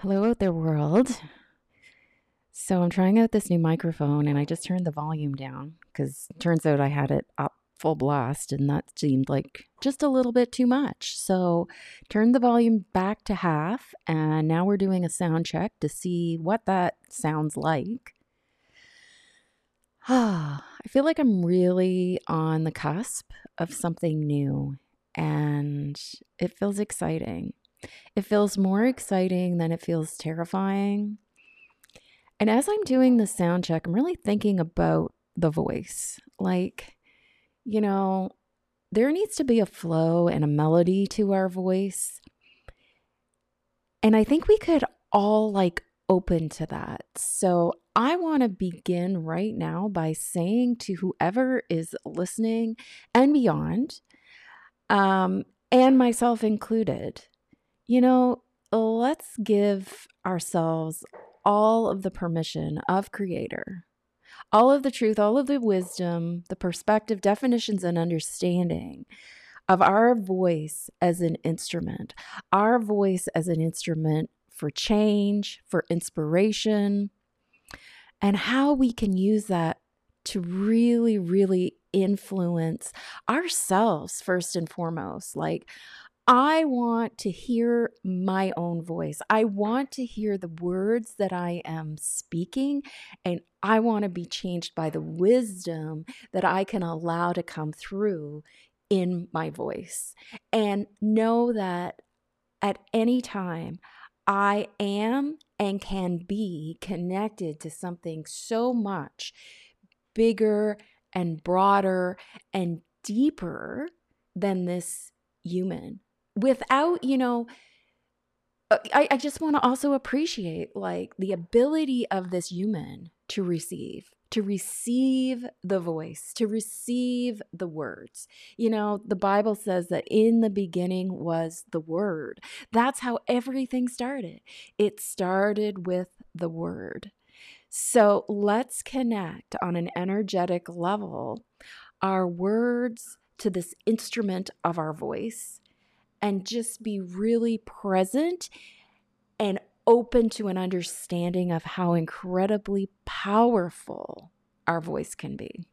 Hello out there, world. So I'm trying out this new microphone and I just turned the volume down because turns out I had it up full blast and that seemed like just a little bit too much. So turned the volume back to half and now we're doing a sound check to see what that sounds like. Ah, I feel like I'm really on the cusp of something new and it feels exciting. It feels more exciting than it feels terrifying. And as I'm doing the sound check, I'm really thinking about the voice. Like, you know, there needs to be a flow and a melody to our voice. And I think we could all like open to that. So I want to begin right now by saying to whoever is listening and beyond, um, and myself included, you know, let's give ourselves all of the permission of Creator, all of the truth, all of the wisdom, the perspective, definitions, and understanding of our voice as an instrument, our voice as an instrument for change, for inspiration, and how we can use that to really, really influence ourselves first and foremost. Like, I want to hear my own voice. I want to hear the words that I am speaking, and I want to be changed by the wisdom that I can allow to come through in my voice. And know that at any time, I am and can be connected to something so much bigger and broader and deeper than this human without, you know, uh, I, I just want to also appreciate like the ability of this human to receive, to receive the voice, to receive the words. You know, the Bible says that in the beginning was the word. That's how everything started. It started with the word. So let's connect on an energetic level our words to this instrument of our voice and just be really present and open to an understanding of how incredibly powerful our voice can be.